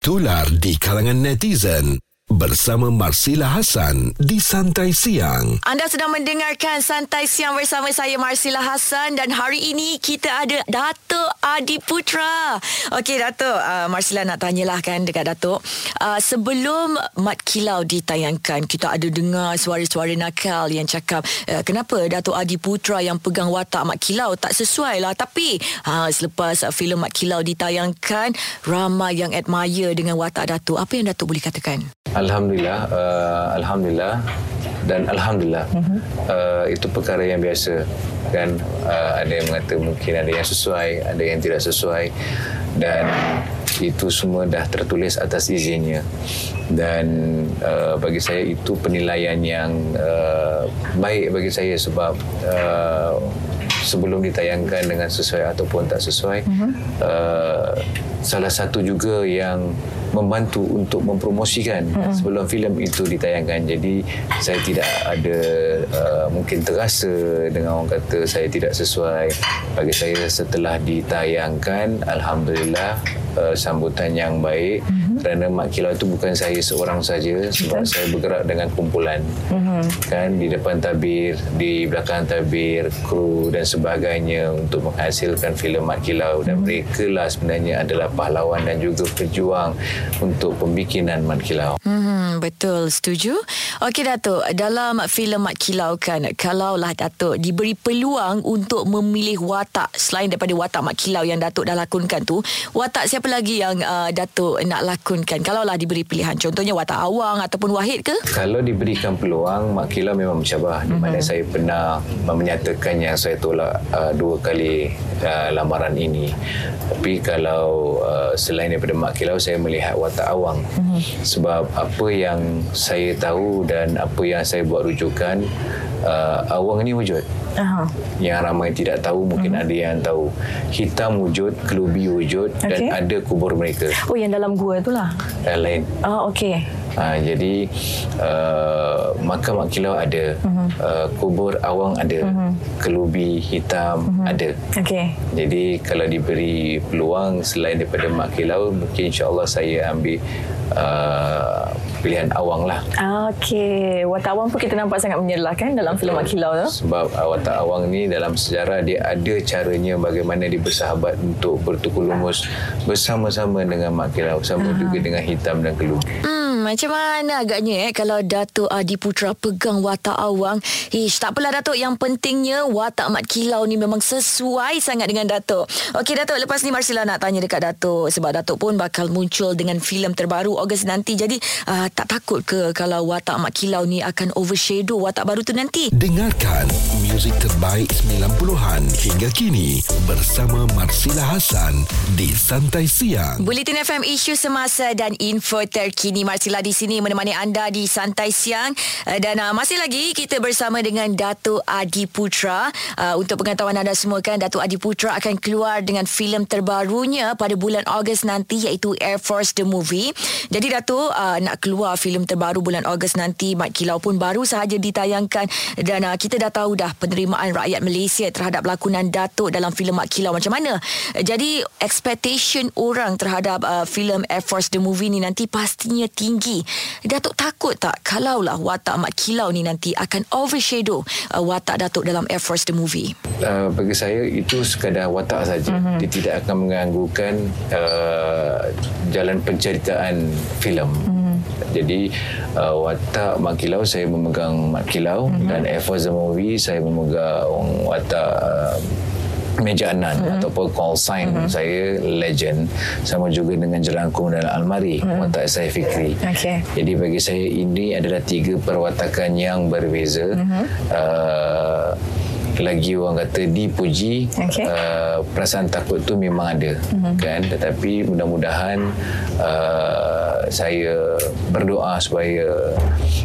tular di kalangan netizen bersama Marsila Hasan di Santai Siang. Anda sedang mendengarkan Santai Siang bersama saya Marsila Hasan dan hari ini kita ada Datuk Adi Putra. Okey Datuk, uh, Marsila nak tanyalah kan dekat Datuk. Uh, sebelum Mat Kilau ditayangkan, kita ada dengar suara-suara nakal yang cakap uh, kenapa Datuk Adi Putra yang pegang watak Mat Kilau tak sesuai lah. Tapi uh, selepas uh, filem Mat Kilau ditayangkan, ramai yang admire dengan watak Datuk. Apa yang Datuk boleh katakan? Alhamdulillah, uh, alhamdulillah dan alhamdulillah. Uh-huh. uh, itu perkara yang biasa. Kan? Uh, ada yang mengata mungkin ada yang sesuai, ada yang tidak sesuai. Dan itu semua dah tertulis atas izinnya. Dan uh, bagi saya itu penilaian yang uh, baik bagi saya sebab uh, sebelum ditayangkan dengan sesuai ataupun tak sesuai uh-huh. uh, salah satu juga yang membantu untuk mempromosikan mm-hmm. sebelum filem itu ditayangkan. Jadi saya tidak ada uh, mungkin terasa dengan orang kata saya tidak sesuai. Bagi saya setelah ditayangkan alhamdulillah uh, sambutan yang baik mm-hmm. Kerana Mak Kilau itu bukan saya seorang saja sebab Betul. saya bergerak dengan kumpulan. Mm-hmm. Kan di depan tabir, di belakang tabir, kru dan sebagainya untuk menghasilkan filem Mak Kilau dan mm-hmm. mereka lah sebenarnya adalah pahlawan dan juga pejuang untuk pembikinan Mat Kilau. Hmm, betul, setuju. Okey Datuk, dalam filem Mat Kilau kan, kalaulah Datuk diberi peluang untuk memilih watak selain daripada watak Mat Kilau yang Datuk dah lakonkan tu, watak siapa lagi yang uh, Datuk nak lakonkan? Kalaulah diberi pilihan, contohnya watak Awang ataupun Wahid ke? Kalau diberikan peluang, Mat Kilau memang mencabar. Mm-hmm. Di mana mhm. saya pernah menyatakan yang saya tolak uh, dua kali uh, lamaran ini. Tapi kalau uh, selain daripada Mak Kilau saya melihat watak awang mm-hmm. sebab apa yang saya tahu dan apa yang saya buat rujukan uh, awang ini wujud uh-huh. yang ramai tidak tahu mungkin uh-huh. ada yang tahu hitam wujud kelubi wujud okay. dan ada kubur mereka oh yang dalam gua itulah yang lain oh okey Ha, jadi uh, makam mak kilau ada, uh-huh. uh, kubur awang ada, uh-huh. kelubi hitam uh-huh. ada. Okay. Jadi kalau diberi peluang selain daripada mak kilau, mungkin insyaAllah saya ambil uh, pilihan awang lah. Okey, watak awang pun kita nampak sangat menyerlah kan dalam filem Mak Kilau tu. Sebab uh, watak awang ni dalam sejarah dia ada caranya bagaimana dia bersahabat untuk bertukar lumus bersama-sama dengan Mak Kilau, sama uh juga dengan hitam dan keluar. Hmm macam mana agaknya eh kalau Datuk Adi Putra pegang watak awang. Ish, tak apalah Datuk. Yang pentingnya watak Mat Kilau ni memang sesuai sangat dengan Datuk. Okey Datuk, lepas ni Marsila nak tanya dekat Datuk. Sebab Datuk pun bakal muncul dengan filem terbaru Ogos nanti. Jadi uh, tak takut ke kalau watak Mat Kilau ni akan overshadow watak baru tu nanti? Dengarkan muzik terbaik 90-an hingga kini bersama Marsila Hasan di Santai Siang. Bulletin FM isu semasa dan info terkini Marsila Sila di sini menemani anda di Santai Siang uh, dan uh, masih lagi kita bersama dengan Datuk Adi Putra. Uh, untuk pengetahuan anda semua kan Datuk Adi Putra akan keluar dengan filem terbarunya pada bulan Ogos nanti iaitu Air Force the Movie. Jadi Datuk uh, nak keluar filem terbaru bulan Ogos nanti Mat Kilau pun baru sahaja ditayangkan dan uh, kita dah tahu dah penerimaan rakyat Malaysia terhadap lakonan Datuk dalam filem Mat Kilau macam mana. Uh, jadi expectation orang terhadap uh, filem Air Force the Movie ni nanti pastinya tinggi tinggi. Datuk takut tak kalaulah watak Mat Kilau ni nanti akan overshadow uh, watak Datuk dalam Air Force the movie? Uh, bagi saya itu sekadar watak saja. Mm-hmm. Dia tidak akan mengganggukan uh, jalan penceritaan filem. Mm-hmm. Jadi uh, watak Mat Kilau saya memegang Mat Kilau mm-hmm. dan Air Force the movie saya memegang watak uh, meja anan mm-hmm. ataupun call sign mm-hmm. saya legend sama juga dengan jelangkung dan almari mm-hmm. watak saya Fikri. Okay. Jadi bagi saya ini adalah tiga perwatakan yang berbeza. Mm-hmm. Uh, lagi orang kata dipuji okay. uh, perasaan takut tu memang ada mm-hmm. kan tetapi mudah-mudahan uh, saya berdoa supaya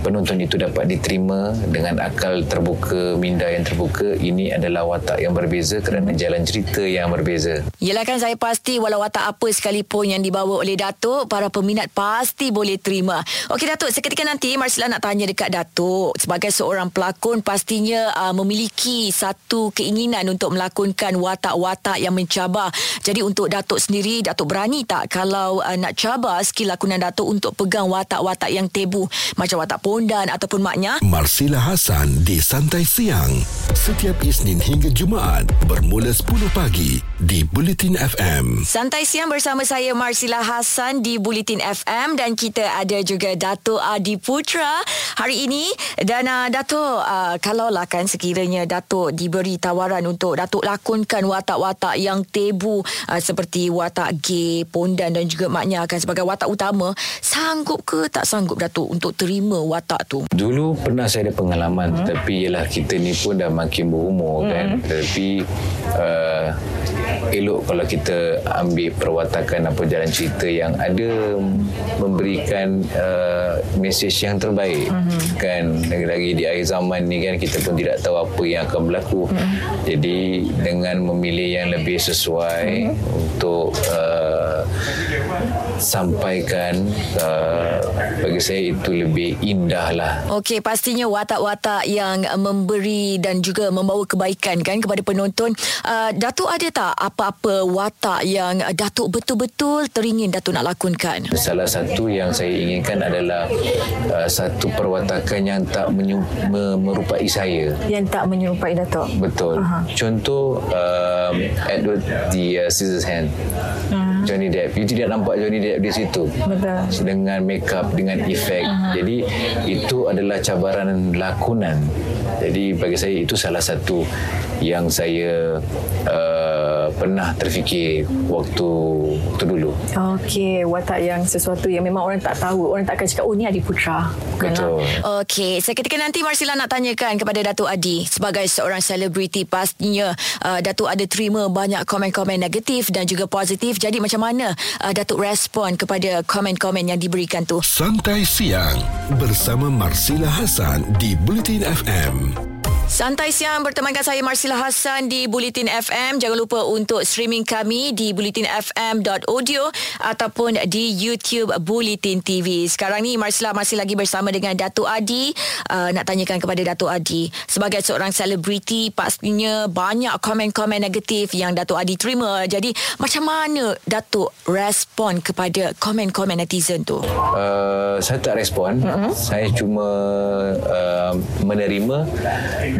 penonton itu dapat diterima dengan akal terbuka, minda yang terbuka. Ini adalah watak yang berbeza kerana jalan cerita yang berbeza. Yelah kan saya pasti walau watak apa sekalipun yang dibawa oleh Datuk, para peminat pasti boleh terima. Okey Datuk, seketika nanti Marsila nak tanya dekat Datuk. Sebagai seorang pelakon pastinya uh, memiliki satu keinginan untuk melakonkan watak-watak yang mencabar. Jadi untuk Datuk sendiri, Datuk berani tak kalau uh, nak cabar skill lakonan Datuk untuk pegang watak-watak yang tebu macam watak pondan ataupun maknya? Marsila Hasan di Santai Siang. Setiap Isnin hingga Jumaat bermula 10 pagi di Bulletin FM. Santai siang bersama saya Marsila Hasan di Bulletin FM dan kita ada juga Dato Adi Putra hari ini dan uh, Dato uh, kalaulah kan sekiranya Dato diberi tawaran untuk Dato lakonkan watak-watak yang tebu uh, seperti watak gay, pondan dan juga maknya akan sebagai watak utama sanggup ke tak sanggup Dato untuk terima watak tu? Dulu pernah saya ada pengalaman hmm. tetapi ialah kita ni pun dah makin berumur hmm. kan tetapi uh, elok kalau kita ambil perwatakan apa jalan cerita yang ada memberikan uh, mesej yang terbaik hmm. kan lagi-lagi di akhir zaman ni kan kita pun tidak tahu apa yang akan berlaku hmm. jadi dengan memilih yang lebih sesuai hmm. untuk uh, sampaikan uh, bagi saya itu lebih indah lah. Okey, pastinya watak-watak yang memberi dan juga membawa kebaikan kan kepada penonton. Uh, Datuk ada tak apa-apa watak yang Datuk betul-betul teringin Datuk nak lakonkan? Salah satu yang saya inginkan adalah uh, satu perwatakan yang tak menyu- merupai saya. Yang tak menyerupai Datuk? Betul. Aha. Contoh uh, Edward the uh, Scissorhands. Hmm. Johnny Depp. You tidak nampak Johnny Depp di situ. Betul. Dengan make up, dengan efek. Uh-huh. Jadi itu adalah cabaran lakonan. Jadi bagi saya itu salah satu yang saya uh, pernah terfikir waktu waktu dulu. Okey, watak yang sesuatu yang memang orang tak tahu, orang tak akan cakap oh ni Adi Putra. Betul. Okey, seketika nanti Marsila nak tanyakan kepada Datuk Adi sebagai seorang selebriti pastinya uh, Datuk ada terima banyak komen-komen negatif dan juga positif. Jadi macam mana uh, Datuk respon kepada komen-komen yang diberikan tu? Santai siang bersama Marsila Hasan di Bulletin FM. Santai siang bertemankan saya Marsila Hassan di Bulletin FM. Jangan lupa untuk streaming kami di bulletinfm.audio ataupun di YouTube Bulletin TV. Sekarang ni Marsila masih lagi bersama dengan Datuk Adi. Uh, nak tanyakan kepada Datuk Adi. Sebagai seorang selebriti, pastinya banyak komen-komen negatif yang Datuk Adi terima. Jadi macam mana Datuk respon kepada komen-komen netizen tu? Uh, saya tak respon. Uh-huh. Saya cuma uh, menerima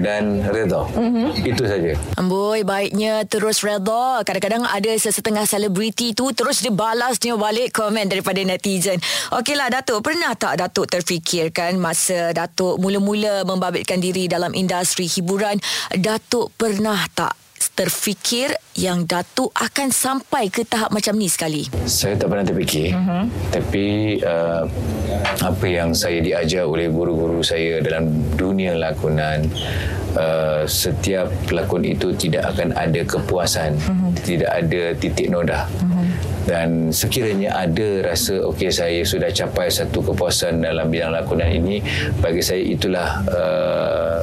dan redha. Mm-hmm. Itu saja. Amboi, baiknya terus redha. Kadang-kadang ada sesetengah selebriti tu terus dia balas dia balik komen daripada netizen. Okeylah Datuk, pernah tak Datuk terfikirkan masa Datuk mula-mula membabitkan diri dalam industri hiburan, Datuk pernah tak terfikir yang Datuk akan sampai ke tahap macam ni sekali? Saya tak pernah terfikir. Uh-huh. Tapi uh, apa yang saya diajar oleh guru-guru saya dalam dunia lakonan, uh, setiap pelakon itu tidak akan ada kepuasan. Uh-huh. Tidak ada titik noda. Uh-huh. Dan sekiranya ada rasa okey saya sudah capai satu kepuasan dalam bidang lakonan ini, bagi saya itulah uh,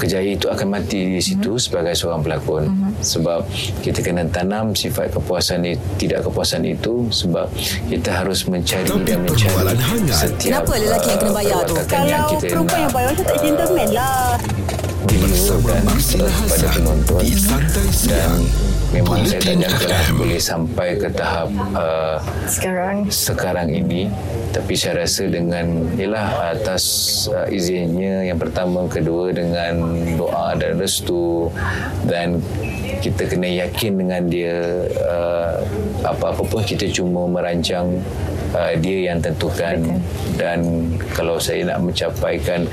kejayaan itu akan mati di situ mm-hmm. sebagai seorang pelakon. Mm-hmm. sebab kita kena tanam sifat kepuasan itu tidak kepuasan itu sebab kita harus mencari Tapi dan mencari setiap kenapa lelaki yang kena bayar tu? kalau perempuan yang bayar macam tak gentleman lah bersama Marsila Hassan di Santai Siang memang saya tak nyangka boleh sampai ke tahap uh, sekarang. sekarang ini. Tapi saya rasa dengan ialah atas uh, izinnya yang pertama kedua dengan doa dan restu dan kita kena yakin dengan dia uh, apa-apa pun kita cuma merancang uh, dia yang tentukan dan kalau saya nak mencapaikan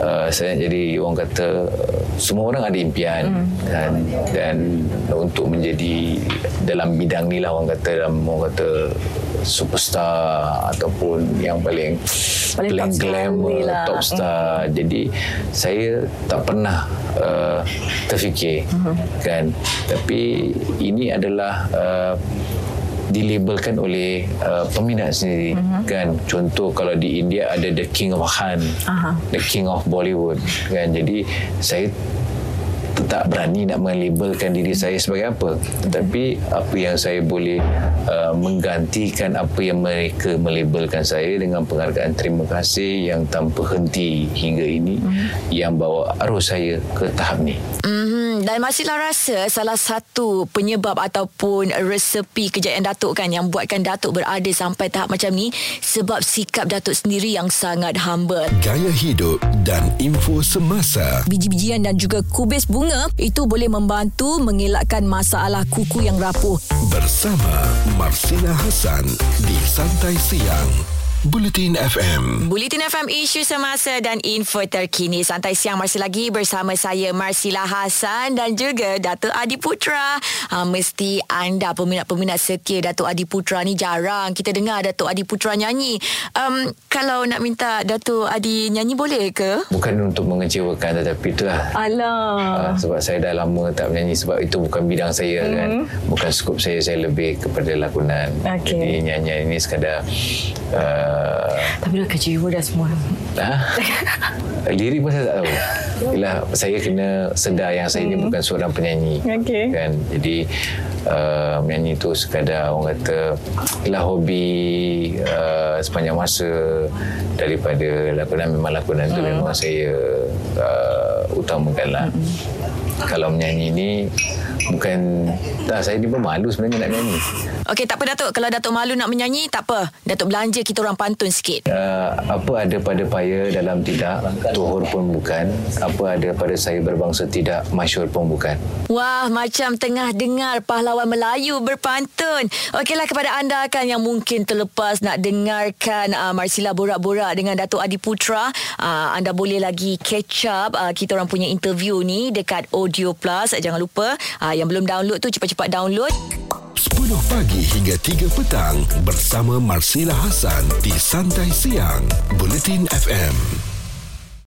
uh, saya jadi orang kata semua orang ada impian mm. dan dan untuk menjadi dalam bidang ni lah orang kata dalam orang kata superstar ataupun yang paling paling, paling glamour lah. top star mm. jadi saya tak pernah uh, terfikir mm-hmm. kan tapi ini adalah uh, dilabelkan oleh uh, peminat sendiri uh-huh. kan contoh kalau di India ada the king of Han uh-huh. the king of Bollywood kan jadi saya tak berani nak melabelkan diri saya sebagai apa tapi apa yang saya boleh uh, menggantikan apa yang mereka melabelkan saya dengan penghargaan terima kasih yang tanpa henti hingga ini mm-hmm. yang bawa arus saya ke tahap ni mm-hmm. Dan masihlah rasa salah satu penyebab ataupun resepi kejayaan Datuk kan yang buatkan Datuk berada sampai tahap macam ni sebab sikap Datuk sendiri yang sangat humble gaya hidup dan info semasa biji-bijian dan juga kubis bunga itu boleh membantu mengelakkan masalah kuku yang rapuh. Bersama Marsina Hassan di Santai Siang. Bulletin FM. Bulletin FM isu semasa dan info terkini. Santai siang masih lagi bersama saya Marsila Hasan dan juga Datuk Adi Putra. Ha, mesti anda peminat-peminat setia Datuk Adi Putra ni jarang kita dengar Datuk Adi Putra nyanyi. Um, kalau nak minta Datuk Adi nyanyi boleh ke? Bukan untuk mengecewakan tetapi itulah. Alah. Uh, sebab saya dah lama tak menyanyi sebab itu bukan bidang saya mm-hmm. kan. Bukan skop saya saya lebih kepada lakonan. Okay. Jadi nyanyian ini sekadar uh, tapi dah kecewa dah semua. Ha? Lirik pun saya tak tahu. Yalah, saya kena sedar yang saya hmm. ni bukan seorang penyanyi. Okay. Kan? Jadi, uh, menyanyi tu sekadar orang kata ialah hobi uh, sepanjang masa daripada lakonan memang lakonan hmm. tu memang saya uh, utamakan lah. Hmm kalau menyanyi ni bukan tak saya ni pun malu sebenarnya nak nyanyi. Okey tak apa Datuk kalau Datuk malu nak menyanyi tak apa. Datuk belanja kita orang pantun sikit. Uh, apa ada pada paya dalam tidak tuhur pun bukan. Apa ada pada saya berbangsa tidak masyur pun bukan. Wah macam tengah dengar pahlawan Melayu berpantun. Okeylah kepada anda kan yang mungkin terlepas nak dengarkan uh, Marsila borak-borak dengan Datuk Adi Putra. Uh, anda boleh lagi catch up uh, kita orang punya interview ni dekat Audio Plus. Jangan lupa uh, yang belum download tu cepat-cepat download. 10 pagi hingga 3 petang bersama Marsila Hasan di Santai Siang. Bulletin FM.